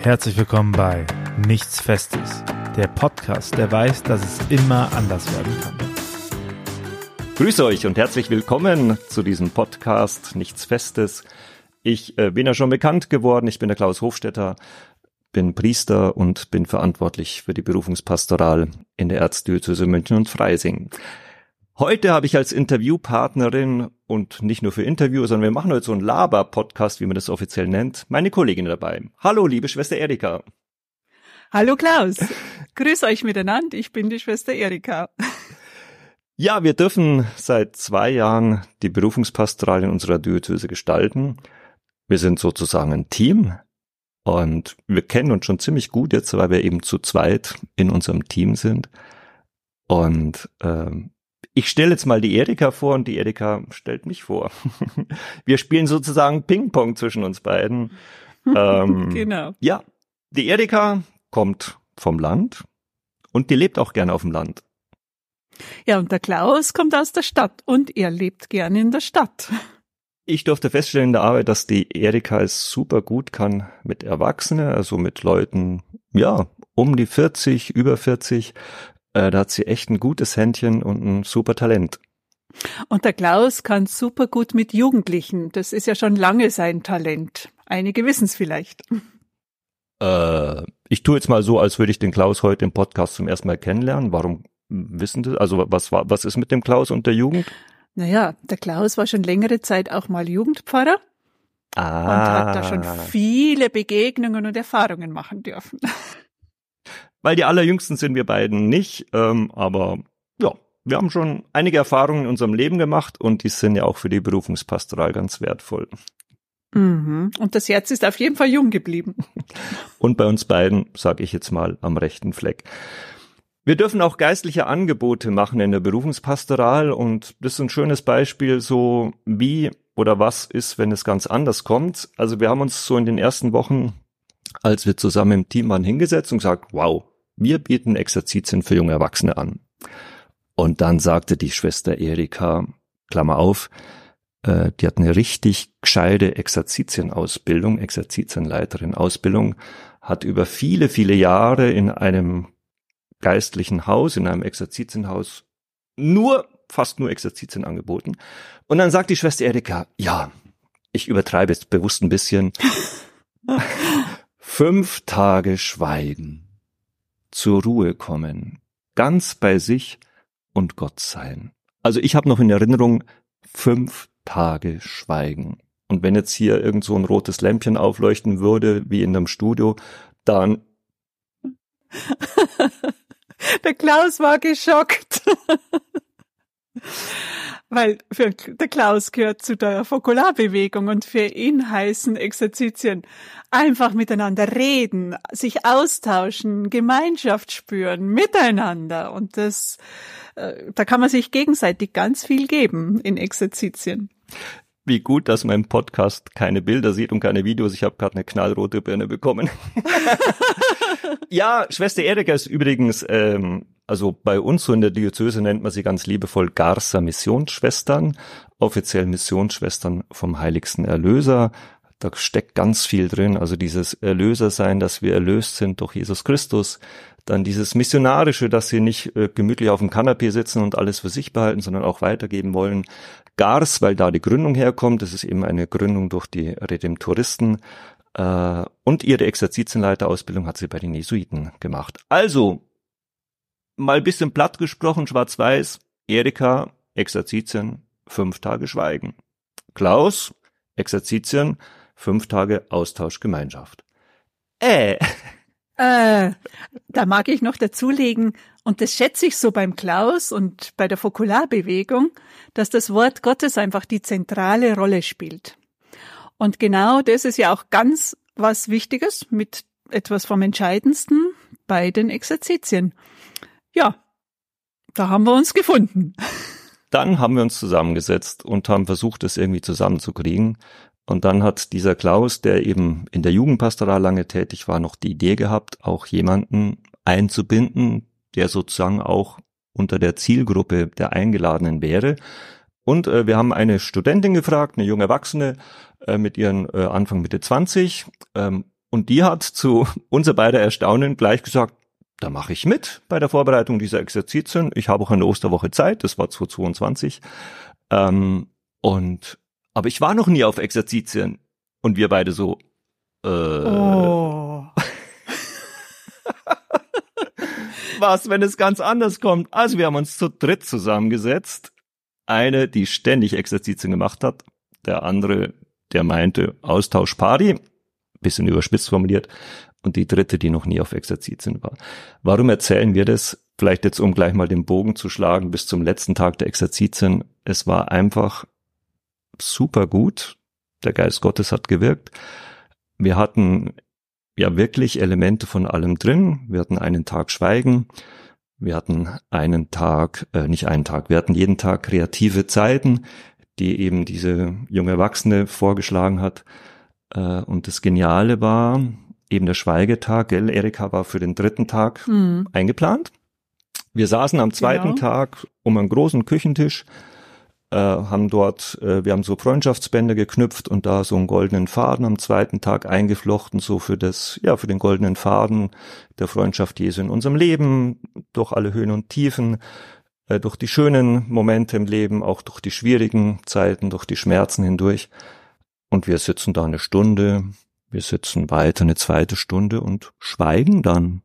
Herzlich willkommen bei Nichts Festes, der Podcast, der weiß, dass es immer anders werden kann. Grüße euch und herzlich willkommen zu diesem Podcast Nichts Festes. Ich äh, bin ja schon bekannt geworden. Ich bin der Klaus Hofstetter, bin Priester und bin verantwortlich für die Berufungspastoral in der Erzdiözese München und Freising. Heute habe ich als Interviewpartnerin und nicht nur für Interviews, sondern wir machen heute so einen Laber-Podcast, wie man das offiziell nennt, meine Kollegin dabei. Hallo, liebe Schwester Erika. Hallo Klaus. Grüß euch miteinander. Ich bin die Schwester Erika. Ja, wir dürfen seit zwei Jahren die Berufungspastoral in unserer Diözese gestalten. Wir sind sozusagen ein Team und wir kennen uns schon ziemlich gut jetzt, weil wir eben zu zweit in unserem Team sind. Und ähm, ich stelle jetzt mal die Erika vor und die Erika stellt mich vor. Wir spielen sozusagen Ping-Pong zwischen uns beiden. Ähm, genau. Ja, die Erika kommt vom Land und die lebt auch gerne auf dem Land. Ja, und der Klaus kommt aus der Stadt und er lebt gerne in der Stadt. Ich durfte feststellen in der Arbeit, dass die Erika es super gut kann mit Erwachsenen, also mit Leuten, ja, um die 40, über 40, äh, da hat sie echt ein gutes Händchen und ein super Talent. Und der Klaus kann super gut mit Jugendlichen. Das ist ja schon lange sein Talent. Einige wissen es vielleicht. Äh, ich tue jetzt mal so, als würde ich den Klaus heute im Podcast zum ersten Mal kennenlernen. Warum wissen das? Also was war, was ist mit dem Klaus und der Jugend? Naja, der Klaus war schon längere Zeit auch mal Jugendpfarrer. Ah. Und hat da schon viele Begegnungen und Erfahrungen machen dürfen. weil die allerjüngsten sind wir beiden nicht, ähm, aber ja, wir haben schon einige Erfahrungen in unserem Leben gemacht und die sind ja auch für die Berufungspastoral ganz wertvoll. Mhm. Und das Herz ist auf jeden Fall jung geblieben. Und bei uns beiden, sage ich jetzt mal, am rechten Fleck. Wir dürfen auch geistliche Angebote machen in der Berufungspastoral und das ist ein schönes Beispiel so wie oder was ist, wenn es ganz anders kommt. Also wir haben uns so in den ersten Wochen, als wir zusammen im Team waren, hingesetzt und gesagt, wow, wir bieten Exerzitien für junge Erwachsene an. Und dann sagte die Schwester Erika, Klammer auf, äh, die hat eine richtig gescheide Exerzitienausbildung, Exerzitienleiterin Ausbildung, hat über viele, viele Jahre in einem geistlichen Haus, in einem Exerzitienhaus nur, fast nur Exerzitien angeboten. Und dann sagt die Schwester Erika, ja, ich übertreibe jetzt bewusst ein bisschen. Fünf Tage Schweigen zur Ruhe kommen, ganz bei sich und Gott sein. Also ich habe noch in Erinnerung fünf Tage Schweigen. Und wenn jetzt hier irgend so ein rotes Lämpchen aufleuchten würde, wie in einem Studio, dann. Der Klaus war geschockt. Weil für der Klaus gehört zu der Fokularbewegung und für ihn heißen Exerzitien einfach miteinander reden, sich austauschen, Gemeinschaft spüren, miteinander und das, äh, da kann man sich gegenseitig ganz viel geben in Exerzitien. Wie gut, dass mein Podcast keine Bilder sieht und keine Videos. Ich habe gerade eine knallrote Birne bekommen. ja, Schwester Erika ist übrigens ähm, also bei uns so in der Diözese nennt man sie ganz liebevoll Garza Missionsschwestern, offiziell Missionsschwestern vom Heiligsten Erlöser. Da steckt ganz viel drin, also dieses Erlösersein, dass wir erlöst sind durch Jesus Christus, dann dieses Missionarische, dass sie nicht äh, gemütlich auf dem Kanapee sitzen und alles für sich behalten, sondern auch weitergeben wollen. Gars, weil da die Gründung herkommt, das ist eben eine Gründung durch die Redemptoristen. Äh, und ihre Exerzitienleiterausbildung hat sie bei den Jesuiten gemacht. Also, mal bisschen platt gesprochen, schwarz-weiß, Erika, Exerzitien, fünf Tage Schweigen. Klaus, Exerzitien, fünf Tage Austauschgemeinschaft. Äh. Äh, da mag ich noch dazulegen, und das schätze ich so beim Klaus und bei der Fokularbewegung, dass das Wort Gottes einfach die zentrale Rolle spielt. Und genau das ist ja auch ganz was Wichtiges mit etwas vom Entscheidendsten bei den Exerzitien. Ja, da haben wir uns gefunden. Dann haben wir uns zusammengesetzt und haben versucht, es irgendwie zusammenzukriegen. Und dann hat dieser Klaus, der eben in der Jugendpastoral lange tätig war, noch die Idee gehabt, auch jemanden einzubinden, der sozusagen auch unter der Zielgruppe der Eingeladenen wäre. Und äh, wir haben eine Studentin gefragt, eine junge Erwachsene äh, mit ihren äh, Anfang Mitte 20, ähm, Und die hat zu unser beider Erstaunen gleich gesagt, da mache ich mit bei der Vorbereitung dieser Exerzitien. Ich habe auch eine Osterwoche Zeit, das war 2022. Ähm, und aber ich war noch nie auf Exerzitien. Und wir beide so, äh, oh. was, wenn es ganz anders kommt? Also wir haben uns zu dritt zusammengesetzt. Eine, die ständig Exerzitien gemacht hat, der andere, der meinte Austausch Party, bisschen überspitzt formuliert, und die dritte, die noch nie auf Exerzitien war. Warum erzählen wir das? Vielleicht jetzt, um gleich mal den Bogen zu schlagen bis zum letzten Tag der Exerzitien. Es war einfach super gut. Der Geist Gottes hat gewirkt. Wir hatten ja wirklich Elemente von allem drin. Wir hatten einen Tag Schweigen. Wir hatten einen Tag, äh, nicht einen Tag, wir hatten jeden Tag kreative Zeiten, die eben diese junge Erwachsene vorgeschlagen hat. Äh, und das Geniale war, eben der Schweigetag, gell, Erika war für den dritten Tag mhm. eingeplant. Wir saßen am zweiten genau. Tag um einen großen Küchentisch äh, haben dort, äh, wir haben so Freundschaftsbänder geknüpft und da so einen goldenen Faden am zweiten Tag eingeflochten, so für das, ja, für den goldenen Faden der Freundschaft Jesu in unserem Leben, durch alle Höhen und Tiefen, äh, durch die schönen Momente im Leben, auch durch die schwierigen Zeiten, durch die Schmerzen hindurch. Und wir sitzen da eine Stunde, wir sitzen weiter eine zweite Stunde und schweigen dann,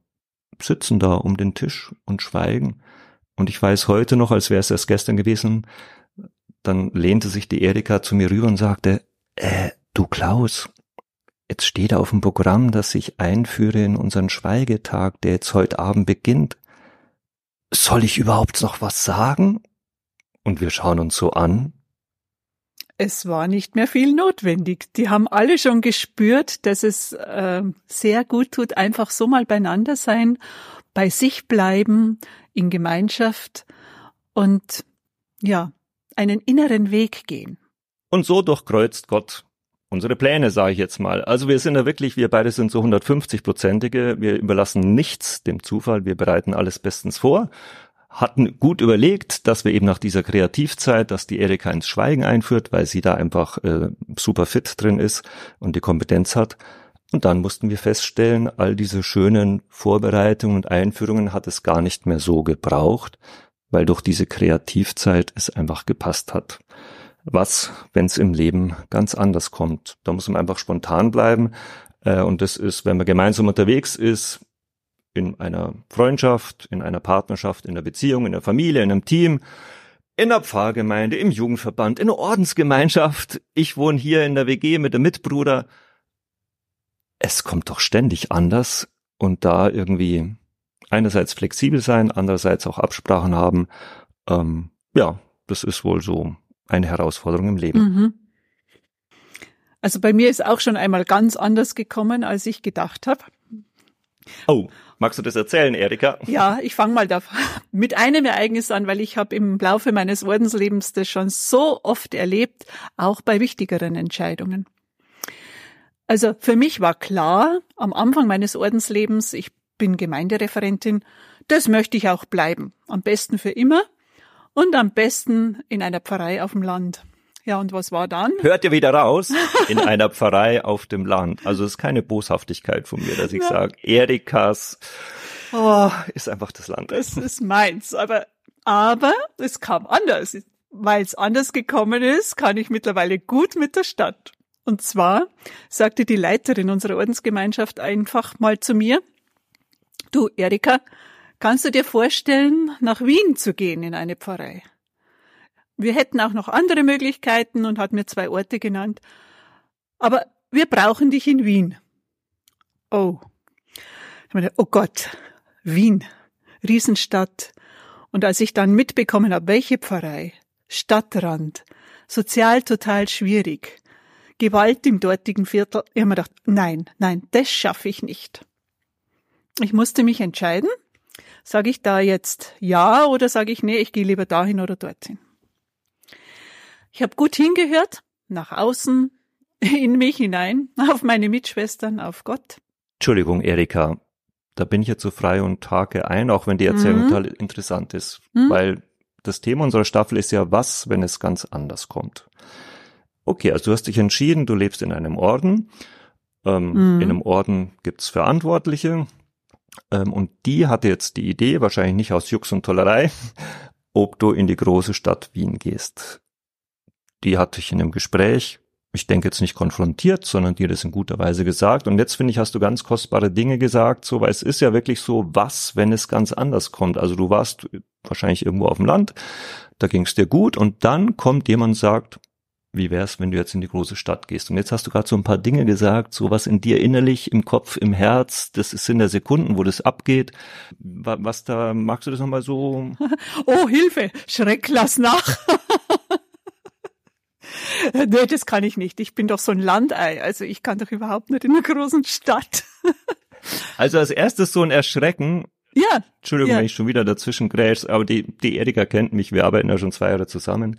sitzen da um den Tisch und schweigen. Und ich weiß heute noch, als wäre es erst gestern gewesen, dann lehnte sich die Erika zu mir rüber und sagte, äh, du Klaus, jetzt steht auf dem Programm, dass ich einführe in unseren Schweigetag, der jetzt heute Abend beginnt. Soll ich überhaupt noch was sagen? Und wir schauen uns so an. Es war nicht mehr viel notwendig. Die haben alle schon gespürt, dass es äh, sehr gut tut, einfach so mal beieinander sein, bei sich bleiben, in Gemeinschaft und ja, einen inneren Weg gehen. Und so durchkreuzt Gott unsere Pläne, sage ich jetzt mal. Also wir sind da wirklich, wir beide sind so 150-prozentige, wir überlassen nichts dem Zufall, wir bereiten alles bestens vor, hatten gut überlegt, dass wir eben nach dieser Kreativzeit, dass die Erika ins Schweigen einführt, weil sie da einfach äh, super fit drin ist und die Kompetenz hat. Und dann mussten wir feststellen, all diese schönen Vorbereitungen und Einführungen hat es gar nicht mehr so gebraucht, weil durch diese Kreativzeit es einfach gepasst hat. Was, wenn es im Leben ganz anders kommt? Da muss man einfach spontan bleiben. Äh, und das ist, wenn man gemeinsam unterwegs ist, in einer Freundschaft, in einer Partnerschaft, in einer Beziehung, in einer Familie, in einem Team, in der Pfarrgemeinde, im Jugendverband, in der Ordensgemeinschaft. Ich wohne hier in der WG mit dem Mitbruder. Es kommt doch ständig anders und da irgendwie einerseits flexibel sein, andererseits auch Absprachen haben. Ähm, ja, das ist wohl so eine Herausforderung im Leben. Mhm. Also bei mir ist auch schon einmal ganz anders gekommen, als ich gedacht habe. Oh, magst du das erzählen, Erika? Ja, ich fange mal da mit einem Ereignis an, weil ich habe im Laufe meines Ordenslebens das schon so oft erlebt, auch bei wichtigeren Entscheidungen. Also für mich war klar, am Anfang meines Ordenslebens, ich bin Gemeindereferentin, das möchte ich auch bleiben. Am besten für immer und am besten in einer Pfarrei auf dem Land. Ja, und was war dann? Hört ihr wieder raus? In einer Pfarrei auf dem Land. Also es ist keine Boshaftigkeit von mir, dass ich ja. sage, Erikas oh, ist einfach das Land. Das ist meins. Aber, aber es kam anders. Weil es anders gekommen ist, kann ich mittlerweile gut mit der Stadt. Und zwar sagte die Leiterin unserer Ordensgemeinschaft einfach mal zu mir, Du, Erika, kannst du dir vorstellen, nach Wien zu gehen in eine Pfarrei? Wir hätten auch noch andere Möglichkeiten und hat mir zwei Orte genannt. Aber wir brauchen dich in Wien. Oh. Meine, oh Gott, Wien, Riesenstadt. Und als ich dann mitbekommen habe, welche Pfarrei, Stadtrand, sozial total schwierig, Gewalt im dortigen Viertel, ich habe mir gedacht, nein, nein, das schaffe ich nicht. Ich musste mich entscheiden. Sage ich da jetzt ja oder sage ich nee, ich gehe lieber dahin oder dorthin. Ich habe gut hingehört, nach außen, in mich hinein, auf meine Mitschwestern, auf Gott. Entschuldigung, Erika, da bin ich jetzt so frei und hake ein, auch wenn die Erzählung mhm. total interessant ist, mhm. weil das Thema unserer Staffel ist ja, was, wenn es ganz anders kommt. Okay, also du hast dich entschieden, du lebst in einem Orden Ähm, mhm. In einem Orden gibt's Verantwortliche. Ähm, und die hatte jetzt die Idee, wahrscheinlich nicht aus Jux und Tollerei, ob du in die große Stadt Wien gehst. Die hatte ich in einem Gespräch, ich denke jetzt nicht konfrontiert, sondern dir das in guter Weise gesagt. Und jetzt finde ich, hast du ganz kostbare Dinge gesagt, so, weil es ist ja wirklich so, was, wenn es ganz anders kommt. Also du warst wahrscheinlich irgendwo auf dem Land, da ging es dir gut und dann kommt jemand und sagt, wie wär's, wenn du jetzt in die große Stadt gehst? Und jetzt hast du gerade so ein paar Dinge gesagt, so was in dir innerlich, im Kopf, im Herz, das ist in der Sekunden, wo das abgeht. Was da, magst du das nochmal so? Oh, Hilfe! Schreck, lass nach! nee, das kann ich nicht. Ich bin doch so ein Landei. Also ich kann doch überhaupt nicht in einer großen Stadt. also als erstes so ein Erschrecken. Ja. Entschuldigung, ja. wenn ich schon wieder dazwischen grätsch, aber die, die Erika kennt mich, wir arbeiten ja schon zwei Jahre zusammen.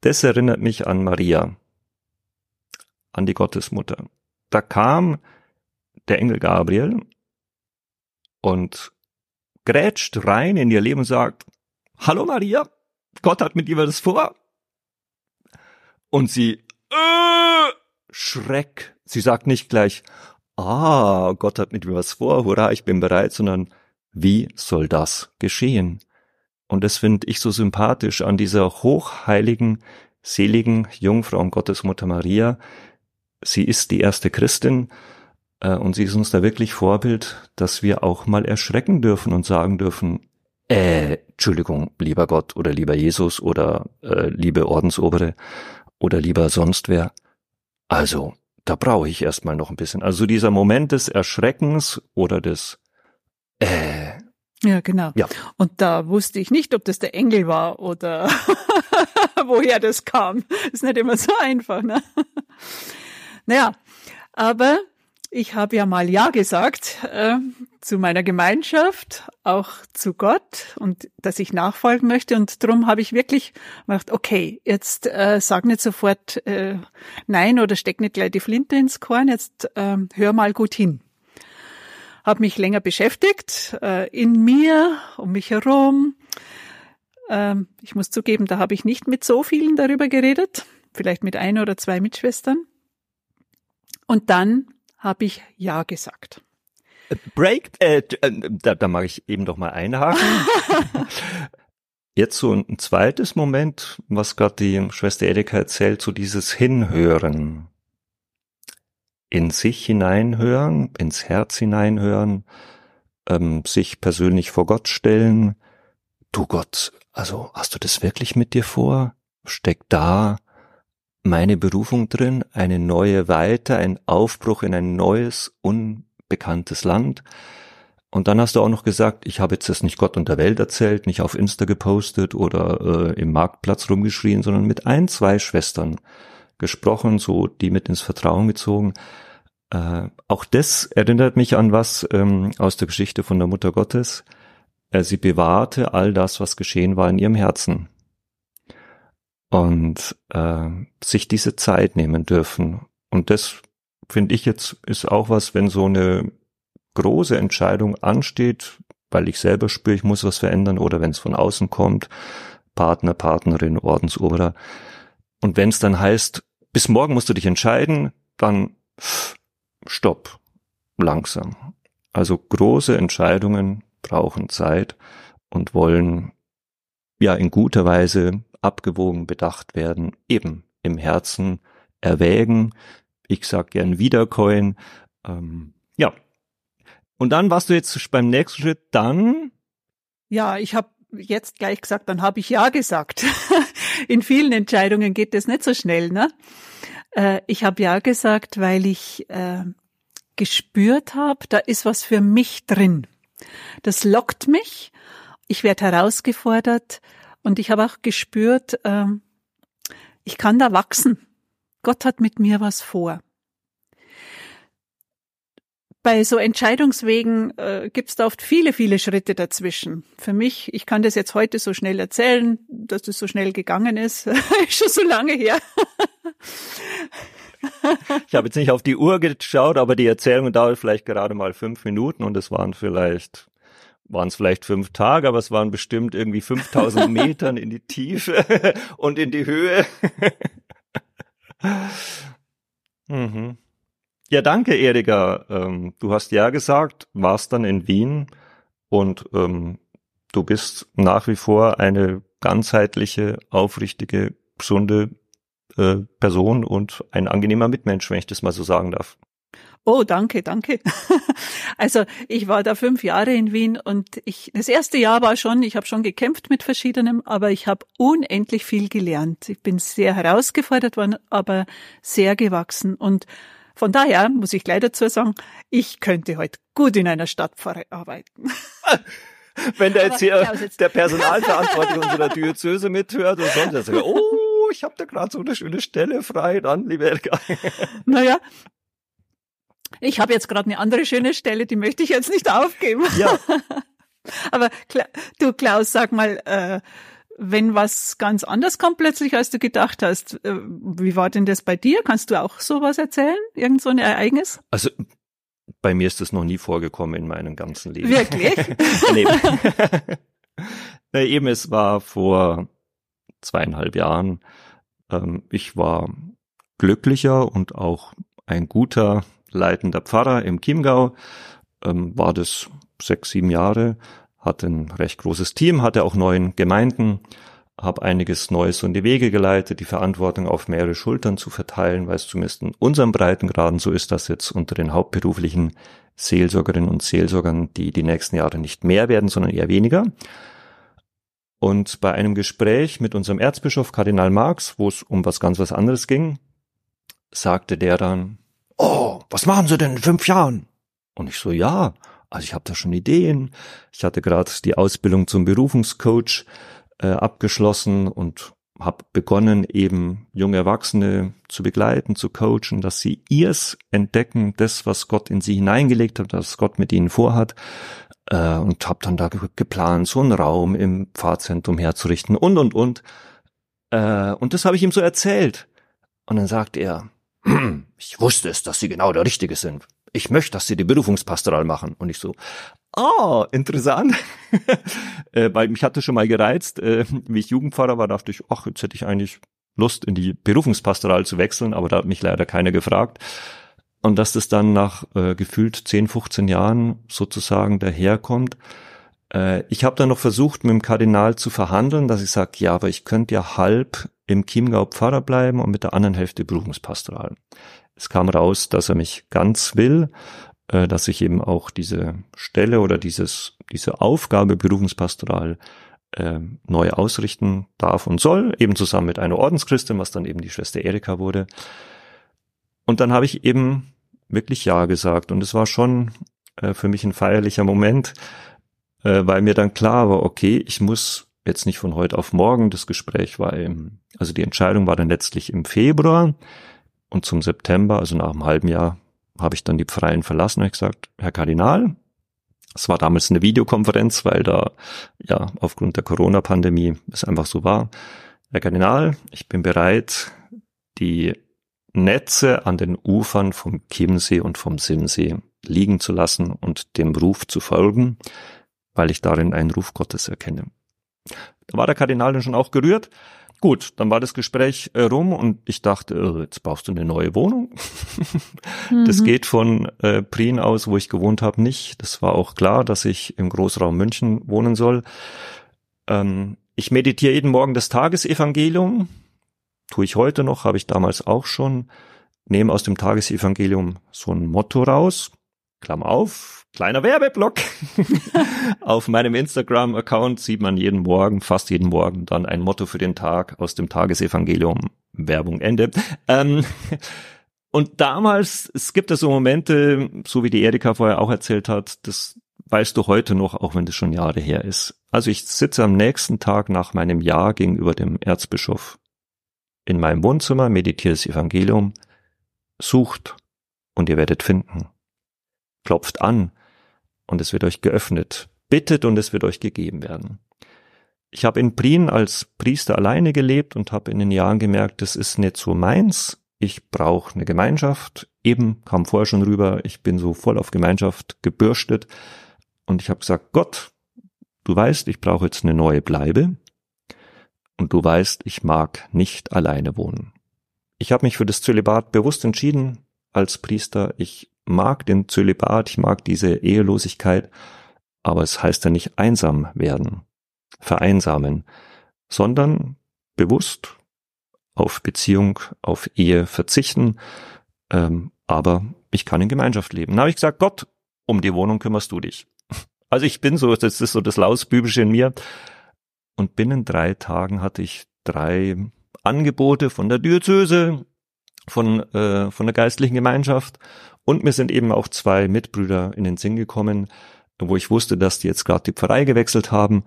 Das erinnert mich an Maria, an die Gottesmutter. Da kam der Engel Gabriel und grätscht rein in ihr Leben und sagt, Hallo Maria, Gott hat mit dir was vor. Und sie, äh, Schreck. Sie sagt nicht gleich, ah, Gott hat mit mir was vor, hurra, ich bin bereit, sondern wie soll das geschehen? Und das finde ich so sympathisch an dieser hochheiligen, seligen Jungfrau und Gottesmutter Maria. Sie ist die erste Christin äh, und sie ist uns da wirklich Vorbild, dass wir auch mal erschrecken dürfen und sagen dürfen, äh, Entschuldigung, lieber Gott oder lieber Jesus oder äh, liebe Ordensobere oder lieber sonst wer. Also, da brauche ich erstmal noch ein bisschen. Also dieser Moment des Erschreckens oder des äh, ja, genau. Ja. Und da wusste ich nicht, ob das der Engel war oder woher das kam. Ist nicht immer so einfach, ne? Naja, aber ich habe ja mal Ja gesagt äh, zu meiner Gemeinschaft, auch zu Gott und dass ich nachfolgen möchte. Und darum habe ich wirklich gedacht, okay, jetzt äh, sag nicht sofort äh, Nein oder steck nicht gleich die Flinte ins Korn, jetzt äh, hör mal gut hin habe mich länger beschäftigt, äh, in mir, um mich herum. Ähm, ich muss zugeben, da habe ich nicht mit so vielen darüber geredet, vielleicht mit ein oder zwei Mitschwestern. Und dann habe ich Ja gesagt. Break, äh, da, da mag ich eben doch mal einhaken. Jetzt so ein zweites Moment, was gerade die Schwester Erika erzählt, so dieses Hinhören in sich hineinhören, ins Herz hineinhören, ähm, sich persönlich vor Gott stellen. Du Gott, also hast du das wirklich mit dir vor? Steckt da meine Berufung drin, eine neue Weite, ein Aufbruch in ein neues, unbekanntes Land? Und dann hast du auch noch gesagt, ich habe jetzt das nicht Gott und der Welt erzählt, nicht auf Insta gepostet oder äh, im Marktplatz rumgeschrien, sondern mit ein, zwei Schwestern gesprochen, so die mit ins Vertrauen gezogen. Äh, auch das erinnert mich an was ähm, aus der Geschichte von der Mutter Gottes. Äh, sie bewahrte all das, was geschehen war in ihrem Herzen. Und äh, sich diese Zeit nehmen dürfen. Und das finde ich jetzt ist auch was, wenn so eine große Entscheidung ansteht, weil ich selber spüre, ich muss was verändern oder wenn es von außen kommt, Partner, Partnerin, Ordensoberer. Und wenn es dann heißt, bis morgen musst du dich entscheiden, dann Stopp, langsam. Also große Entscheidungen brauchen Zeit und wollen ja in guter Weise abgewogen bedacht werden, eben im Herzen erwägen. Ich sag gern wiederkäuen. Ähm, ja. Und dann warst du jetzt beim nächsten Schritt dann? Ja, ich habe jetzt gleich gesagt, dann habe ich ja gesagt. in vielen Entscheidungen geht das nicht so schnell, ne? Äh, ich habe ja gesagt, weil ich äh, gespürt habe, da ist was für mich drin. Das lockt mich. Ich werde herausgefordert und ich habe auch gespürt, äh, ich kann da wachsen. Gott hat mit mir was vor bei so Entscheidungswegen äh, gibt es da oft viele, viele Schritte dazwischen. Für mich, ich kann das jetzt heute so schnell erzählen, dass das so schnell gegangen ist schon so lange her. ich habe jetzt nicht auf die Uhr geschaut, aber die Erzählung dauert vielleicht gerade mal fünf Minuten und es waren vielleicht waren es vielleicht fünf Tage, aber es waren bestimmt irgendwie 5000 Metern in die Tiefe und in die Höhe. mhm. Ja, danke, Erika. Ähm, du hast ja gesagt, warst dann in Wien und ähm, du bist nach wie vor eine ganzheitliche, aufrichtige, gesunde äh, Person und ein angenehmer Mitmensch, wenn ich das mal so sagen darf. Oh, danke, danke. Also ich war da fünf Jahre in Wien und ich das erste Jahr war schon, ich habe schon gekämpft mit verschiedenem, aber ich habe unendlich viel gelernt. Ich bin sehr herausgefordert worden, aber sehr gewachsen und von daher muss ich gleich dazu sagen, ich könnte heute gut in einer Stadtpfarre arbeiten. Wenn da jetzt hier jetzt. der Personalverantwortliche unserer Diözese mithört und sonst, oh, ich habe da gerade so eine schöne Stelle frei, dann, liebe Elke. Naja, ich habe jetzt gerade eine andere schöne Stelle, die möchte ich jetzt nicht aufgeben. Ja. Aber du Klaus, sag mal, äh, wenn was ganz anders kommt plötzlich, als du gedacht hast, äh, wie war denn das bei dir? Kannst du auch sowas erzählen? Irgend so ein Ereignis? Also bei mir ist das noch nie vorgekommen in meinem ganzen Leben. Wirklich? nee. Na, eben, es war vor zweieinhalb Jahren. Ähm, ich war glücklicher und auch ein guter leitender Pfarrer im Chiemgau, ähm, war das sechs, sieben Jahre, hatte ein recht großes Team, hatte auch neun Gemeinden, habe einiges Neues in die Wege geleitet, die Verantwortung auf mehrere Schultern zu verteilen, weil es zumindest in unserem Breitengraden so ist, dass jetzt unter den hauptberuflichen Seelsorgerinnen und Seelsorgern die die nächsten Jahre nicht mehr werden, sondern eher weniger. Und bei einem Gespräch mit unserem Erzbischof Kardinal Marx, wo es um was ganz was anderes ging, sagte der dann, oh, was machen Sie denn in fünf Jahren? Und ich so, ja, also ich habe da schon Ideen. Ich hatte gerade die Ausbildung zum Berufungscoach äh, abgeschlossen und habe begonnen, eben junge Erwachsene zu begleiten, zu coachen, dass sie ihrs entdecken, das, was Gott in sie hineingelegt hat, was Gott mit ihnen vorhat. Äh, und habe dann da geplant, so einen Raum im Pfarrzentrum herzurichten und, und, und. Äh, und das habe ich ihm so erzählt. Und dann sagt er, ich wusste es, dass Sie genau der Richtige sind. Ich möchte, dass Sie die Berufungspastoral machen. Und ich so, ah, oh, interessant. äh, weil mich hatte schon mal gereizt, äh, wie ich Jugendpfarrer war, dachte ich, ach, jetzt hätte ich eigentlich Lust, in die Berufungspastoral zu wechseln, aber da hat mich leider keiner gefragt. Und dass das dann nach äh, gefühlt 10, 15 Jahren sozusagen daherkommt. Äh, ich habe dann noch versucht, mit dem Kardinal zu verhandeln, dass ich sage, ja, aber ich könnte ja halb im Chiemgau Pfarrer bleiben und mit der anderen Hälfte Berufungspastoral. Es kam raus, dass er mich ganz will, äh, dass ich eben auch diese Stelle oder dieses, diese Aufgabe Berufungspastoral äh, neu ausrichten darf und soll, eben zusammen mit einer Ordenschristin, was dann eben die Schwester Erika wurde. Und dann habe ich eben wirklich Ja gesagt und es war schon äh, für mich ein feierlicher Moment, äh, weil mir dann klar war, okay, ich muss jetzt nicht von heute auf morgen. Das Gespräch war im, also die Entscheidung war dann letztlich im Februar und zum September, also nach einem halben Jahr, habe ich dann die Freien verlassen und gesagt, Herr Kardinal, es war damals eine Videokonferenz, weil da ja aufgrund der Corona-Pandemie es einfach so war. Herr Kardinal, ich bin bereit, die Netze an den Ufern vom Chiemsee und vom Simsee liegen zu lassen und dem Ruf zu folgen, weil ich darin einen Ruf Gottes erkenne. Da war der Kardinal dann schon auch gerührt. Gut, dann war das Gespräch äh, rum und ich dachte, äh, jetzt brauchst du eine neue Wohnung. das mhm. geht von äh, Prien aus, wo ich gewohnt habe, nicht. Das war auch klar, dass ich im Großraum München wohnen soll. Ähm, ich meditiere jeden Morgen das Tagesevangelium. Tue ich heute noch, habe ich damals auch schon. Nehme aus dem Tagesevangelium so ein Motto raus. Klammer auf, Kleiner Werbeblock. Auf meinem Instagram-Account sieht man jeden Morgen, fast jeden Morgen, dann ein Motto für den Tag aus dem Tagesevangelium. Werbung Ende. Ähm, und damals, es gibt ja so Momente, so wie die Erika vorher auch erzählt hat, das weißt du heute noch, auch wenn das schon Jahre her ist. Also ich sitze am nächsten Tag nach meinem Jahr gegenüber dem Erzbischof in meinem Wohnzimmer, meditiere das Evangelium, sucht und ihr werdet finden. Klopft an, und es wird euch geöffnet. Bittet und es wird euch gegeben werden. Ich habe in Prien als Priester alleine gelebt und habe in den Jahren gemerkt, das ist nicht so meins. Ich brauche eine Gemeinschaft. Eben kam vorher schon rüber, ich bin so voll auf Gemeinschaft gebürstet. Und ich habe gesagt, Gott, du weißt, ich brauche jetzt eine neue Bleibe. Und du weißt, ich mag nicht alleine wohnen. Ich habe mich für das Zölibat bewusst entschieden, als Priester. Ich mag den Zölibat, ich mag diese Ehelosigkeit, aber es heißt ja nicht einsam werden, vereinsamen, sondern bewusst auf Beziehung, auf Ehe verzichten, ähm, aber ich kann in Gemeinschaft leben. Dann habe ich gesagt, Gott, um die Wohnung kümmerst du dich. Also ich bin so, das ist so das Lausbübische in mir. Und binnen drei Tagen hatte ich drei Angebote von der Diözese, von, äh, von der geistlichen Gemeinschaft und mir sind eben auch zwei Mitbrüder in den Sinn gekommen, wo ich wusste, dass die jetzt gerade die Pfarrei gewechselt haben.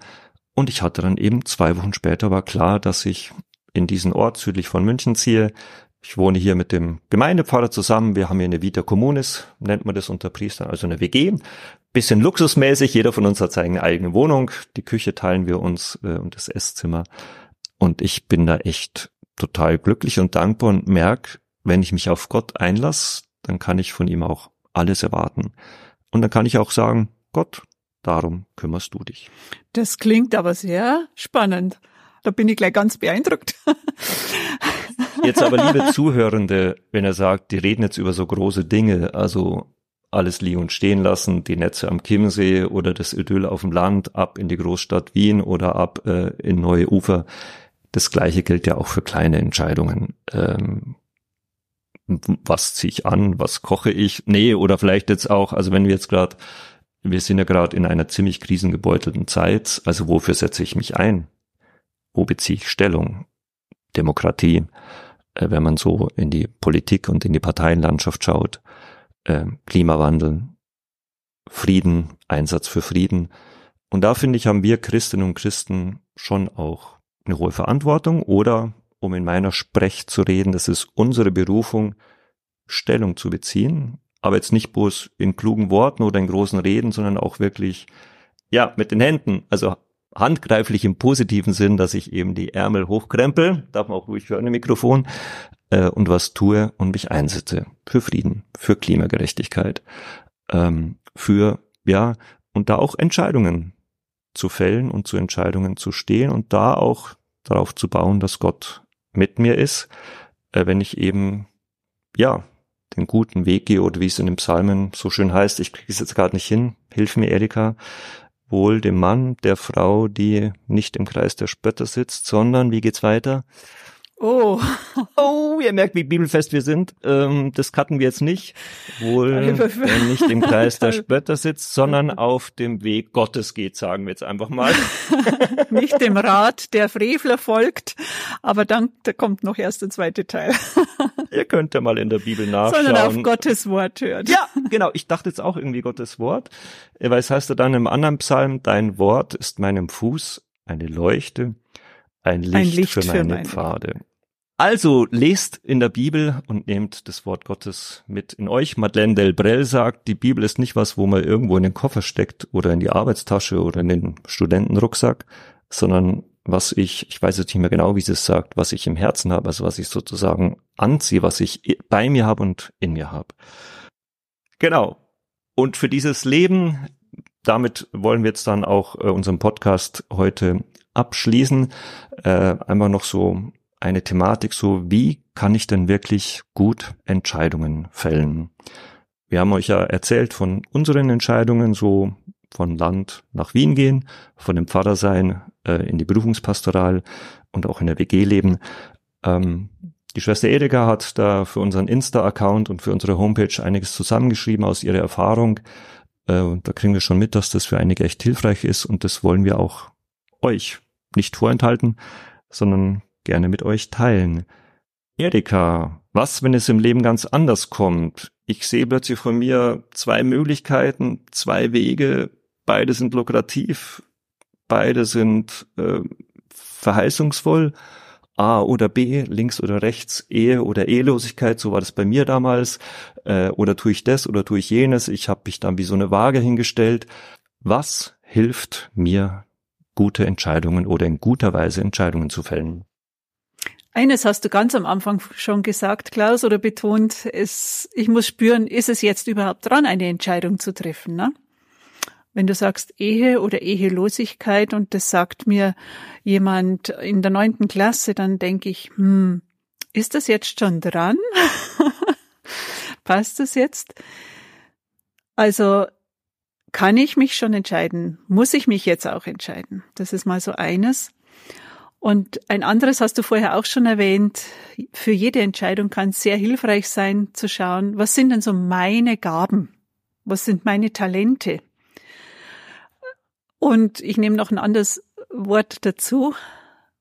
Und ich hatte dann eben zwei Wochen später war klar, dass ich in diesen Ort südlich von München ziehe. Ich wohne hier mit dem Gemeindepfarrer zusammen. Wir haben hier eine Vita Communis, nennt man das unter Priestern, also eine WG. Bisschen luxusmäßig. Jeder von uns hat seine eigene Wohnung. Die Küche teilen wir uns äh, und das Esszimmer. Und ich bin da echt total glücklich und dankbar und merke, wenn ich mich auf Gott einlasse, dann kann ich von ihm auch alles erwarten. Und dann kann ich auch sagen, Gott, darum kümmerst du dich. Das klingt aber sehr spannend. Da bin ich gleich ganz beeindruckt. Jetzt aber, liebe Zuhörende, wenn er sagt, die reden jetzt über so große Dinge, also alles liegen und stehen lassen, die Netze am Chiemsee oder das Idyll auf dem Land ab in die Großstadt Wien oder ab äh, in neue Ufer. Das gleiche gilt ja auch für kleine Entscheidungen. Ähm, was ziehe ich an, was koche ich? Nee, oder vielleicht jetzt auch, also wenn wir jetzt gerade, wir sind ja gerade in einer ziemlich krisengebeutelten Zeit, also wofür setze ich mich ein? Wo beziehe ich Stellung? Demokratie, äh, wenn man so in die Politik und in die Parteienlandschaft schaut, äh, Klimawandel, Frieden, Einsatz für Frieden. Und da finde ich, haben wir Christinnen und Christen schon auch eine hohe Verantwortung oder, um in meiner Sprech zu reden, das ist unsere Berufung, Stellung zu beziehen, aber jetzt nicht bloß in klugen Worten oder in großen Reden, sondern auch wirklich, ja, mit den Händen, also handgreiflich im positiven Sinn, dass ich eben die Ärmel hochkrempel, darf man auch ruhig hören im Mikrofon, äh, und was tue und mich einsetze für Frieden, für Klimagerechtigkeit, ähm, für, ja, und da auch Entscheidungen zu fällen und zu Entscheidungen zu stehen und da auch darauf zu bauen, dass Gott mit mir ist, äh, wenn ich eben, ja, den guten Weg gehe oder wie es in den Psalmen so schön heißt, ich kriege es jetzt gerade nicht hin, hilf mir Erika, wohl dem Mann, der Frau, die nicht im Kreis der Spötter sitzt, sondern, wie geht's weiter? Oh. Oh, ihr merkt, wie bibelfest wir sind. Ähm, das cutten wir jetzt nicht. Wohl äh, nicht im Kreis der Spötter sitzt, sondern auf dem Weg Gottes geht, sagen wir jetzt einfach mal. nicht dem Rat der Frevler folgt, aber dann da kommt noch erst der zweite Teil. ihr könnt ja mal in der Bibel nachschauen. Sondern auf Gottes Wort hört. Ja, genau. Ich dachte jetzt auch irgendwie Gottes Wort. Weil es heißt ja dann im anderen Psalm, dein Wort ist meinem Fuß eine Leuchte, ein Licht, ein Licht für meine, für meine Pfade. Also lest in der Bibel und nehmt das Wort Gottes mit in euch. Madeleine Delbrel sagt, die Bibel ist nicht was, wo man irgendwo in den Koffer steckt oder in die Arbeitstasche oder in den Studentenrucksack, sondern was ich, ich weiß jetzt nicht mehr genau, wie sie es sagt, was ich im Herzen habe, also was ich sozusagen anziehe, was ich bei mir habe und in mir habe. Genau. Und für dieses Leben, damit wollen wir jetzt dann auch äh, unseren Podcast heute abschließen. Äh, einmal noch so eine Thematik so, wie kann ich denn wirklich gut Entscheidungen fällen? Wir haben euch ja erzählt von unseren Entscheidungen, so von Land nach Wien gehen, von dem Pfarrer sein äh, in die Berufungspastoral und auch in der WG leben. Ähm, die Schwester Erika hat da für unseren Insta-Account und für unsere Homepage einiges zusammengeschrieben aus ihrer Erfahrung. Äh, und da kriegen wir schon mit, dass das für einige echt hilfreich ist und das wollen wir auch euch nicht vorenthalten, sondern gerne mit euch teilen. Erika, was, wenn es im Leben ganz anders kommt? Ich sehe plötzlich von mir zwei Möglichkeiten, zwei Wege, beide sind lukrativ, beide sind äh, verheißungsvoll. A oder B, links oder rechts, Ehe oder Ehelosigkeit, so war das bei mir damals. Äh, oder tue ich das oder tue ich jenes? Ich habe mich dann wie so eine Waage hingestellt. Was hilft mir, gute Entscheidungen oder in guter Weise Entscheidungen zu fällen? Eines hast du ganz am Anfang schon gesagt, Klaus, oder betont, es, ich muss spüren, ist es jetzt überhaupt dran, eine Entscheidung zu treffen, ne? Wenn du sagst Ehe oder Ehelosigkeit und das sagt mir jemand in der neunten Klasse, dann denke ich, hm, ist das jetzt schon dran? passt es jetzt? Also kann ich mich schon entscheiden? Muss ich mich jetzt auch entscheiden? Das ist mal so eines. Und ein anderes hast du vorher auch schon erwähnt. Für jede Entscheidung kann es sehr hilfreich sein zu schauen, was sind denn so meine Gaben? Was sind meine Talente? Und ich nehme noch ein anderes Wort dazu.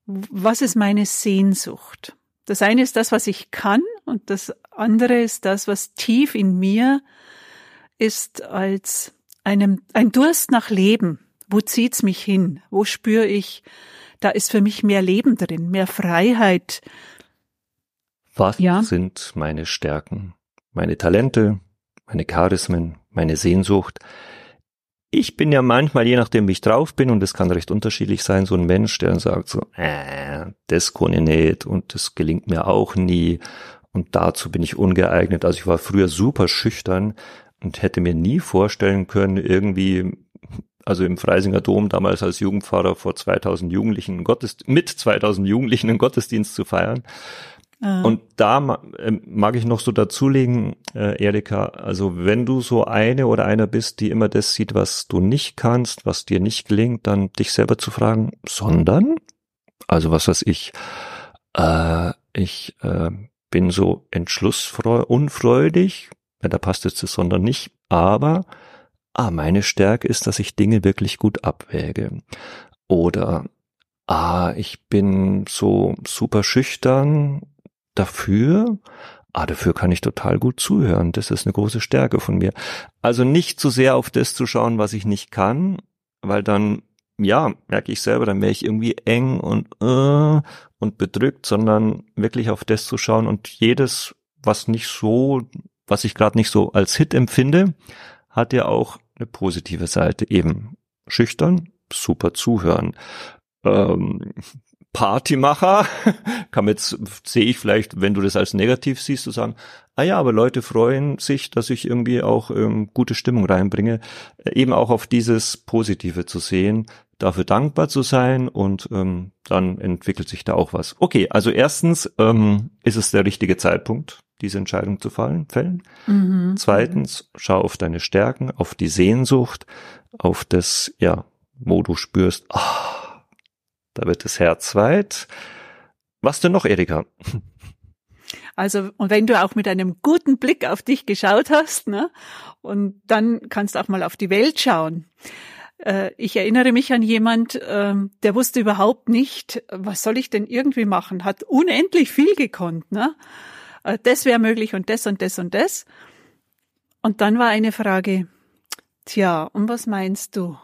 Was ist meine Sehnsucht? Das eine ist das, was ich kann und das andere ist das, was tief in mir ist als einem, ein Durst nach Leben. Wo zieht's mich hin? Wo spüre ich, da ist für mich mehr Leben drin, mehr Freiheit. Was ja. sind meine Stärken, meine Talente, meine Charismen, meine Sehnsucht? Ich bin ja manchmal, je nachdem wie ich drauf bin, und das kann recht unterschiedlich sein, so ein Mensch, der dann sagt so, äh, das kann ich nicht und das gelingt mir auch nie und dazu bin ich ungeeignet. Also ich war früher super schüchtern und hätte mir nie vorstellen können, irgendwie, also im Freisinger Dom damals als Jugendpfarrer vor 2000 Jugendlichen Gottesdienst, mit 2000 Jugendlichen einen Gottesdienst zu feiern. Ah. Und da ähm, mag ich noch so dazulegen, äh, Erika, also wenn du so eine oder einer bist, die immer das sieht, was du nicht kannst, was dir nicht gelingt, dann dich selber zu fragen, sondern, also was weiß ich, äh, ich äh, bin so entschlussunfreudig, ja, da passt jetzt das sondern nicht, aber ah, meine Stärke ist, dass ich Dinge wirklich gut abwäge. Oder ah, ich bin so super schüchtern, dafür, ah, dafür kann ich total gut zuhören. Das ist eine große Stärke von mir. Also nicht zu sehr auf das zu schauen, was ich nicht kann, weil dann, ja, merke ich selber, dann wäre ich irgendwie eng und, äh, und bedrückt, sondern wirklich auf das zu schauen und jedes, was nicht so, was ich gerade nicht so als Hit empfinde, hat ja auch eine positive Seite. Eben schüchtern, super zuhören. Ähm, Partymacher, kann jetzt, sehe ich vielleicht, wenn du das als negativ siehst, zu sagen, ah ja, aber Leute freuen sich, dass ich irgendwie auch ähm, gute Stimmung reinbringe, äh, eben auch auf dieses Positive zu sehen, dafür dankbar zu sein und ähm, dann entwickelt sich da auch was. Okay, also erstens ähm, ist es der richtige Zeitpunkt, diese Entscheidung zu fallen, fällen. Mhm. Zweitens, schau auf deine Stärken, auf die Sehnsucht, auf das, ja, wo du spürst, ah, da wird das Herz weit. Was denn noch, Erika? Also, und wenn du auch mit einem guten Blick auf dich geschaut hast, ne, und dann kannst du auch mal auf die Welt schauen. Äh, ich erinnere mich an jemand, ähm, der wusste überhaupt nicht, was soll ich denn irgendwie machen, hat unendlich viel gekonnt, ne? Äh, das wäre möglich und das und das und das. Und dann war eine Frage, tja, und was meinst du?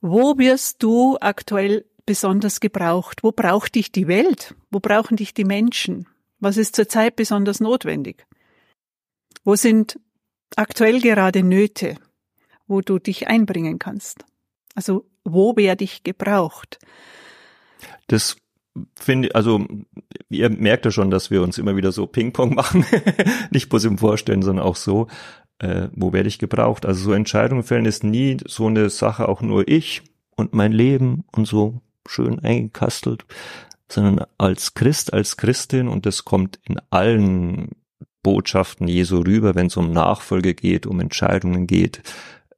Wo wirst du aktuell besonders gebraucht? Wo braucht dich die Welt? Wo brauchen dich die Menschen? Was ist zurzeit besonders notwendig? Wo sind aktuell gerade Nöte, wo du dich einbringen kannst? Also wo werde ich gebraucht? Das finde, also ihr merkt ja schon, dass wir uns immer wieder so Ping-Pong machen, nicht bloß im Vorstellen, sondern auch so, äh, wo werde ich gebraucht? Also so Entscheidungen fällen ist nie so eine Sache, auch nur ich und mein Leben und so schön eingekastelt, sondern als Christ, als Christin und das kommt in allen Botschaften Jesu rüber, wenn es um Nachfolge geht, um Entscheidungen geht,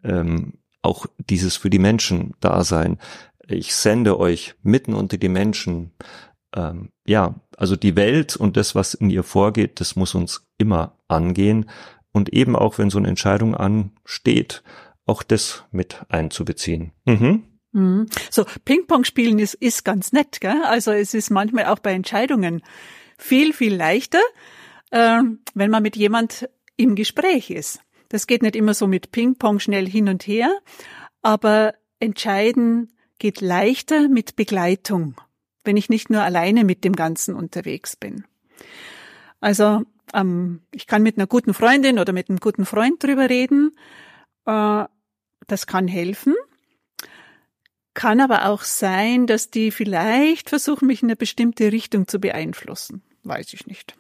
ähm, auch dieses für die Menschen da sein. Ich sende euch mitten unter die Menschen. Ähm, ja, also die Welt und das, was in ihr vorgeht, das muss uns immer angehen und eben auch, wenn so eine Entscheidung ansteht, auch das mit einzubeziehen. Mhm. Mhm. So, Ping-Pong spielen ist, ist ganz nett, gell? Also es ist manchmal auch bei Entscheidungen viel, viel leichter, äh, wenn man mit jemand im Gespräch ist. Das geht nicht immer so mit Ping-Pong schnell hin und her, aber entscheiden geht leichter mit Begleitung, wenn ich nicht nur alleine mit dem Ganzen unterwegs bin. Also ähm, ich kann mit einer guten Freundin oder mit einem guten Freund drüber reden. Äh, das kann helfen. Kann aber auch sein, dass die vielleicht versuchen, mich in eine bestimmte Richtung zu beeinflussen. Weiß ich nicht.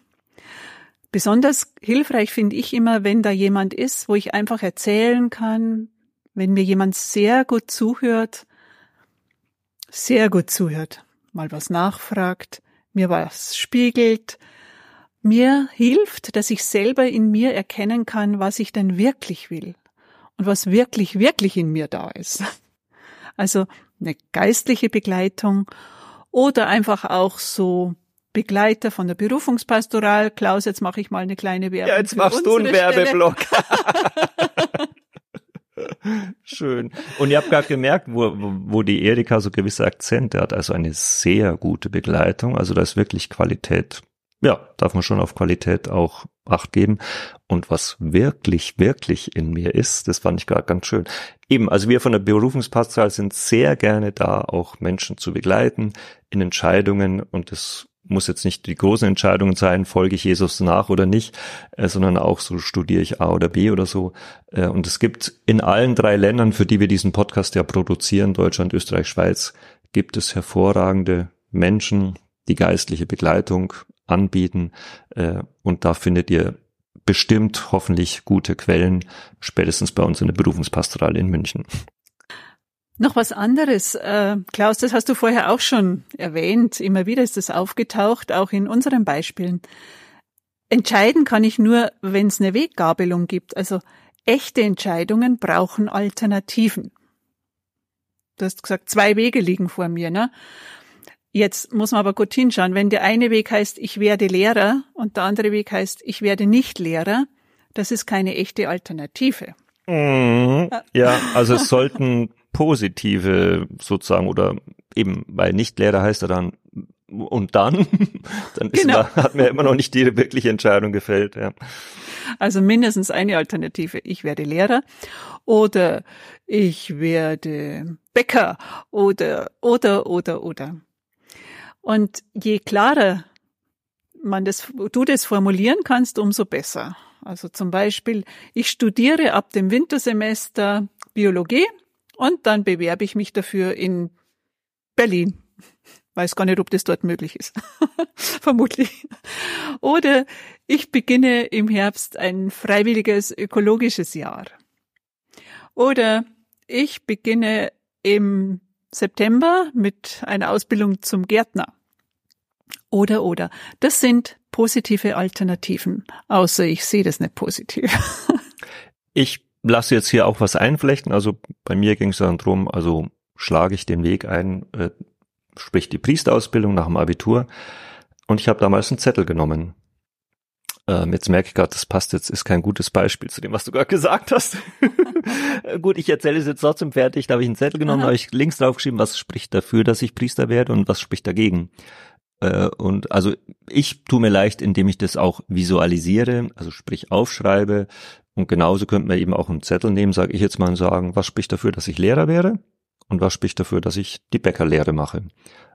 Besonders hilfreich finde ich immer, wenn da jemand ist, wo ich einfach erzählen kann, wenn mir jemand sehr gut zuhört, sehr gut zuhört, mal was nachfragt, mir was spiegelt, mir hilft, dass ich selber in mir erkennen kann, was ich denn wirklich will und was wirklich, wirklich in mir da ist. Also eine geistliche Begleitung oder einfach auch so Begleiter von der Berufungspastoral. Klaus, jetzt mache ich mal eine kleine Werbung. Ja, jetzt machst du einen Werbeblock. Schön. Und ihr habt gerade gemerkt, wo, wo die Erika so gewisse Akzente hat, also eine sehr gute Begleitung. Also da ist wirklich Qualität. Ja, darf man schon auf Qualität auch Acht geben. Und was wirklich, wirklich in mir ist, das fand ich gerade ganz schön. Eben, also wir von der Berufungspastoral sind sehr gerne da, auch Menschen zu begleiten in Entscheidungen und das muss jetzt nicht die großen Entscheidungen sein, folge ich Jesus nach oder nicht, äh, sondern auch so studiere ich A oder B oder so. Äh, und es gibt in allen drei Ländern, für die wir diesen Podcast ja produzieren, Deutschland, Österreich, Schweiz, gibt es hervorragende Menschen, die geistliche Begleitung anbieten. Äh, und da findet ihr bestimmt hoffentlich gute Quellen, spätestens bei uns in der Berufungspastoral in München. Noch was anderes, äh, Klaus, das hast du vorher auch schon erwähnt. Immer wieder ist das aufgetaucht, auch in unseren Beispielen. Entscheiden kann ich nur, wenn es eine Weggabelung gibt. Also echte Entscheidungen brauchen Alternativen. Du hast gesagt, zwei Wege liegen vor mir. Ne? Jetzt muss man aber gut hinschauen. Wenn der eine Weg heißt, ich werde Lehrer und der andere Weg heißt, ich werde nicht Lehrer, das ist keine echte Alternative. Mhm. Ja, also es sollten positive sozusagen oder eben, weil Nicht-Lehrer heißt er dann und dann, dann ist genau. man, hat mir immer noch nicht die wirkliche Entscheidung gefällt. Ja. Also mindestens eine Alternative. Ich werde Lehrer oder ich werde Bäcker oder, oder, oder, oder. Und je klarer man das, du das formulieren kannst, umso besser. Also zum Beispiel, ich studiere ab dem Wintersemester Biologie und dann bewerbe ich mich dafür in Berlin. Weiß gar nicht, ob das dort möglich ist. Vermutlich. Oder ich beginne im Herbst ein freiwilliges ökologisches Jahr. Oder ich beginne im September mit einer Ausbildung zum Gärtner. Oder, oder. Das sind positive Alternativen, außer ich sehe das nicht positiv. ich lasse jetzt hier auch was einflechten. Also bei mir ging es dann drum, also schlage ich den Weg ein, äh, sprich die Priesterausbildung nach dem Abitur. Und ich habe damals einen Zettel genommen. Ähm, jetzt merke ich gerade, das passt jetzt, ist kein gutes Beispiel zu dem, was du gerade gesagt hast. Gut, ich erzähle es jetzt trotzdem fertig. Da habe ich einen Zettel genommen, da habe ich links draufgeschrieben, was spricht dafür, dass ich Priester werde und was spricht dagegen. Äh, und also ich tue mir leicht, indem ich das auch visualisiere, also sprich aufschreibe, und genauso könnte man eben auch einen Zettel nehmen, sage ich jetzt mal, und sagen, was spricht dafür, dass ich Lehrer wäre und was spricht dafür, dass ich die Bäckerlehre mache.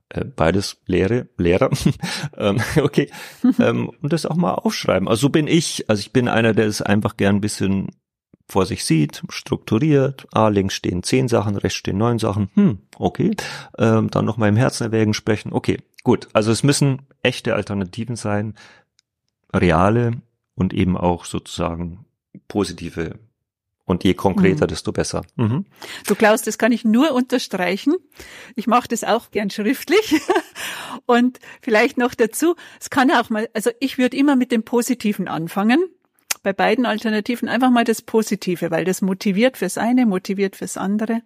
Äh, beides Lehre, Lehrer. ähm, okay. ähm, und das auch mal aufschreiben. Also so bin ich. Also ich bin einer, der es einfach gern ein bisschen vor sich sieht, strukturiert. Ah, links stehen zehn Sachen, rechts stehen neun Sachen. Hm, okay. Ähm, dann noch mal im Herzen erwägen, sprechen. Okay, gut. Also es müssen echte Alternativen sein, reale und eben auch sozusagen positive und je konkreter, mhm. desto besser. Mhm. Du Klaus, das kann ich nur unterstreichen. Ich mache das auch gern schriftlich. Und vielleicht noch dazu, es kann auch mal, also ich würde immer mit dem Positiven anfangen. Bei beiden Alternativen einfach mal das Positive, weil das motiviert fürs eine, motiviert fürs andere.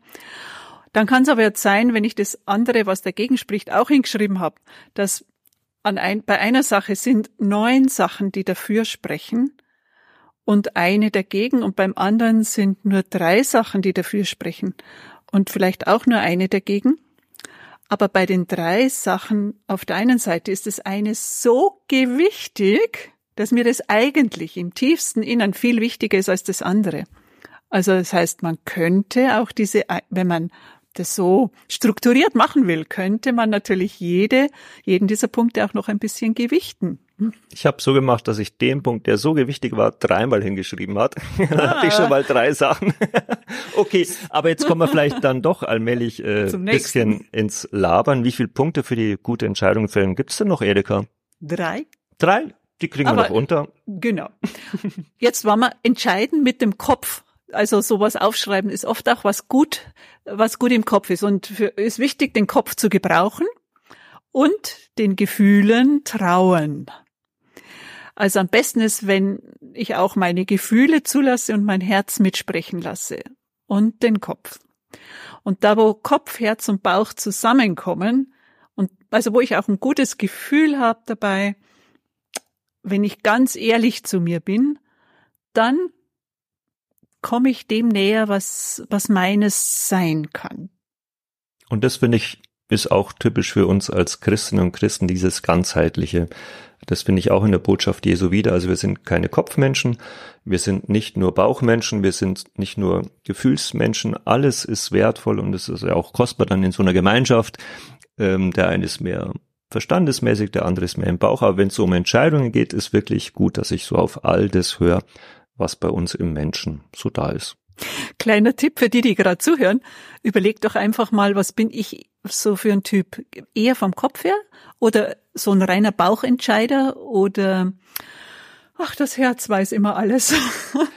Dann kann es aber jetzt sein, wenn ich das andere, was dagegen spricht, auch hingeschrieben habe, dass an ein, bei einer Sache sind neun Sachen, die dafür sprechen und eine dagegen und beim anderen sind nur drei Sachen, die dafür sprechen und vielleicht auch nur eine dagegen. Aber bei den drei Sachen auf der einen Seite ist das eine so gewichtig, dass mir das eigentlich im tiefsten Innern viel wichtiger ist als das andere. Also das heißt, man könnte auch diese, wenn man das so strukturiert machen will, könnte man natürlich jede, jeden dieser Punkte auch noch ein bisschen gewichten. Ich habe so gemacht, dass ich den Punkt, der so gewichtig war, dreimal hingeschrieben hat. Ah. da hatte ich schon mal drei Sachen. okay, aber jetzt kommen wir vielleicht dann doch allmählich äh, ein bisschen ins Labern. Wie viele Punkte für die gute Entscheidung fällen gibt es denn noch, Erika? Drei. Drei? Die kriegen aber, wir noch unter. Genau. Jetzt wollen wir entscheiden mit dem Kopf. Also sowas aufschreiben ist oft auch was gut, was gut im Kopf ist. Und für, ist wichtig, den Kopf zu gebrauchen und den Gefühlen trauen. Also am besten ist, wenn ich auch meine Gefühle zulasse und mein Herz mitsprechen lasse und den Kopf. Und da, wo Kopf, Herz und Bauch zusammenkommen und also wo ich auch ein gutes Gefühl habe dabei, wenn ich ganz ehrlich zu mir bin, dann komme ich dem näher, was, was meines sein kann. Und das finde ich ist auch typisch für uns als Christinnen und Christen, dieses ganzheitliche. Das finde ich auch in der Botschaft Jesu wieder. Also wir sind keine Kopfmenschen, wir sind nicht nur Bauchmenschen, wir sind nicht nur Gefühlsmenschen. Alles ist wertvoll und es ist ja auch kostbar dann in so einer Gemeinschaft. Ähm, der eine ist mehr verstandesmäßig, der andere ist mehr im Bauch. Aber wenn es um Entscheidungen geht, ist wirklich gut, dass ich so auf all das höre, was bei uns im Menschen so da ist. Kleiner Tipp für die, die gerade zuhören. Überleg doch einfach mal, was bin ich so für ein Typ? Eher vom Kopf her oder so ein reiner Bauchentscheider oder ach, das Herz weiß immer alles.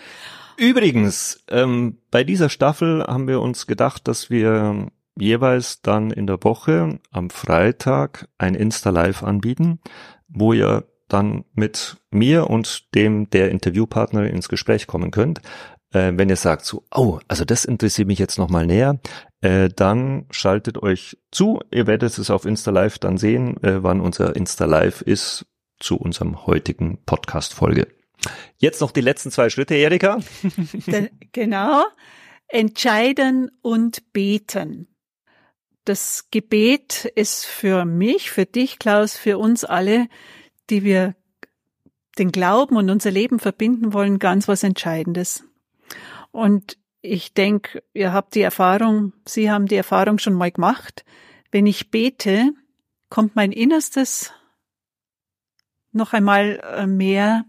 Übrigens, ähm, bei dieser Staffel haben wir uns gedacht, dass wir jeweils dann in der Woche am Freitag ein Insta-Live anbieten, wo ihr dann mit mir und dem der Interviewpartner ins Gespräch kommen könnt. Äh, wenn ihr sagt so, oh, also das interessiert mich jetzt nochmal näher, äh, dann schaltet euch zu. Ihr werdet es auf Insta Live dann sehen, äh, wann unser Insta Live ist zu unserem heutigen Podcast-Folge. Jetzt noch die letzten zwei Schritte, Erika. genau. Entscheiden und beten. Das Gebet ist für mich, für dich, Klaus, für uns alle die wir den Glauben und unser Leben verbinden wollen, ganz was Entscheidendes. Und ich denke, ihr habt die Erfahrung, Sie haben die Erfahrung schon mal gemacht. Wenn ich bete, kommt mein Innerstes noch einmal äh, mehr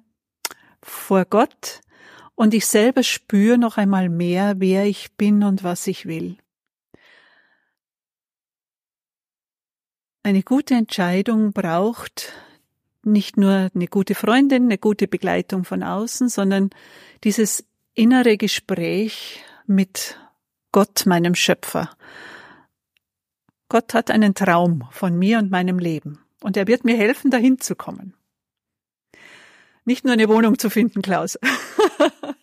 vor Gott und ich selber spüre noch einmal mehr, wer ich bin und was ich will. Eine gute Entscheidung braucht nicht nur eine gute Freundin, eine gute Begleitung von außen, sondern dieses innere Gespräch mit Gott, meinem Schöpfer. Gott hat einen Traum von mir und meinem Leben und er wird mir helfen, dahin zu kommen. Nicht nur eine Wohnung zu finden, Klaus.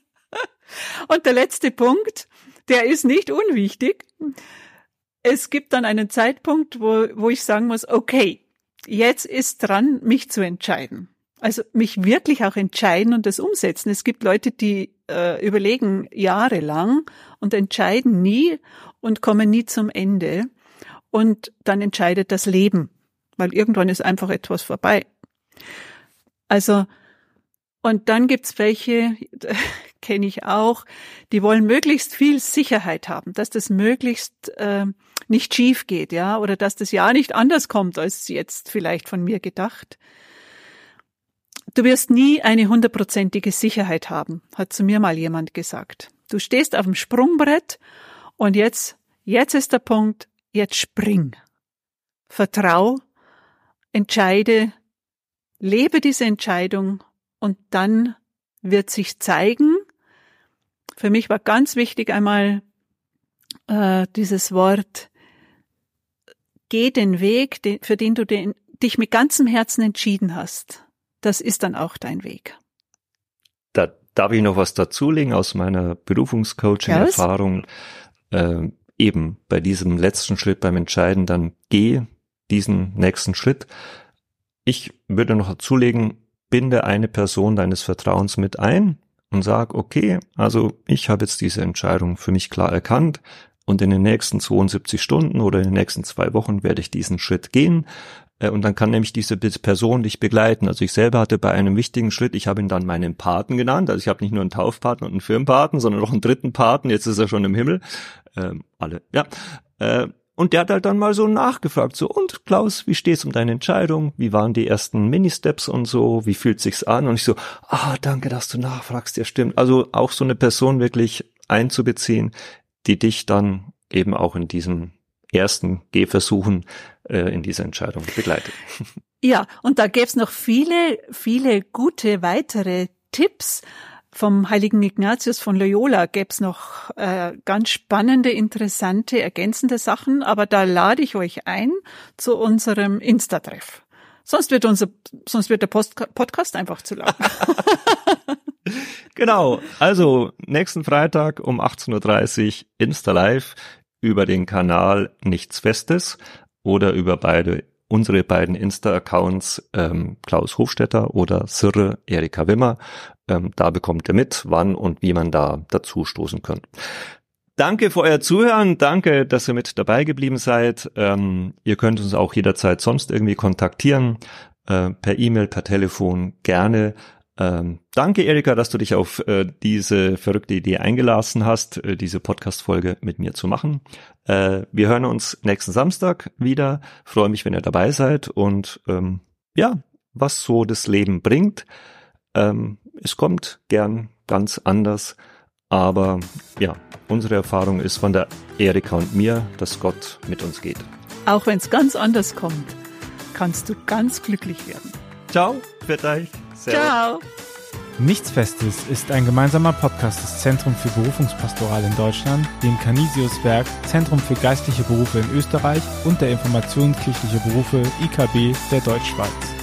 und der letzte Punkt, der ist nicht unwichtig. Es gibt dann einen Zeitpunkt, wo, wo ich sagen muss, okay, jetzt ist dran, mich zu entscheiden. Also mich wirklich auch entscheiden und das umsetzen. Es gibt Leute, die äh, überlegen jahrelang und entscheiden nie und kommen nie zum Ende. Und dann entscheidet das Leben, weil irgendwann ist einfach etwas vorbei. Also, und dann gibt's welche, kenne ich auch, die wollen möglichst viel Sicherheit haben, dass das möglichst äh, nicht schief geht, ja, oder dass das Jahr nicht anders kommt als jetzt vielleicht von mir gedacht. Du wirst nie eine hundertprozentige Sicherheit haben, hat zu mir mal jemand gesagt. Du stehst auf dem Sprungbrett und jetzt, jetzt ist der Punkt, jetzt spring. Vertrau, entscheide, lebe diese Entscheidung und dann wird sich zeigen. Für mich war ganz wichtig einmal äh, dieses Wort geh den Weg, für den du den, dich mit ganzem Herzen entschieden hast. Das ist dann auch dein Weg. Da darf ich noch was dazulegen aus meiner Berufungscoaching-Erfahrung. Äh, eben bei diesem letzten Schritt beim Entscheiden, dann geh diesen nächsten Schritt. Ich würde noch dazulegen, binde eine Person deines Vertrauens mit ein und sag, okay, also ich habe jetzt diese Entscheidung für mich klar erkannt. Und in den nächsten 72 Stunden oder in den nächsten zwei Wochen werde ich diesen Schritt gehen. Äh, und dann kann nämlich diese Person dich begleiten. Also ich selber hatte bei einem wichtigen Schritt, ich habe ihn dann meinen Paten genannt. Also ich habe nicht nur einen Taufpaten und einen Firmenpaten, sondern noch einen dritten Paten. Jetzt ist er schon im Himmel. Ähm, alle, ja. Äh, und der hat halt dann mal so nachgefragt, so, und Klaus, wie steht's um deine Entscheidung? Wie waren die ersten Ministeps und so? Wie fühlt sich's an? Und ich so, ah, danke, dass du nachfragst, ja stimmt. Also auch so eine Person wirklich einzubeziehen, die dich dann eben auch in diesem ersten Gehversuchen äh, in dieser Entscheidung begleitet. Ja, und da gäbe es noch viele, viele gute weitere Tipps. Vom heiligen Ignatius von Loyola gäbe es noch äh, ganz spannende, interessante, ergänzende Sachen, aber da lade ich euch ein zu unserem Insta-Treff Sonst wird unser, sonst wird der Post Podcast einfach zu lang. genau. Also nächsten Freitag um 18.30 Uhr Insta Live über den Kanal Nichts Festes oder über beide unsere beiden Insta-Accounts ähm, Klaus Hofstetter oder Sirre Erika Wimmer. Ähm, da bekommt ihr mit, wann und wie man da dazu stoßen könnt. Danke für euer Zuhören. Danke, dass ihr mit dabei geblieben seid. Ähm, ihr könnt uns auch jederzeit sonst irgendwie kontaktieren. Äh, per E-Mail, per Telefon, gerne. Ähm, danke, Erika, dass du dich auf äh, diese verrückte Idee eingelassen hast, äh, diese Podcast-Folge mit mir zu machen. Äh, wir hören uns nächsten Samstag wieder. Freue mich, wenn ihr dabei seid und ähm, ja, was so das Leben bringt. Ähm, es kommt gern ganz anders. Aber ja, unsere Erfahrung ist von der Erika und mir, dass Gott mit uns geht. Auch wenn es ganz anders kommt, kannst du ganz glücklich werden. Ciao, für Ciao. Nichts Festes ist ein gemeinsamer Podcast des Zentrum für Berufungspastoral in Deutschland, dem Canisius-Werk Zentrum für geistliche Berufe in Österreich und der Informationskirchliche Berufe IKB der Deutschschweiz.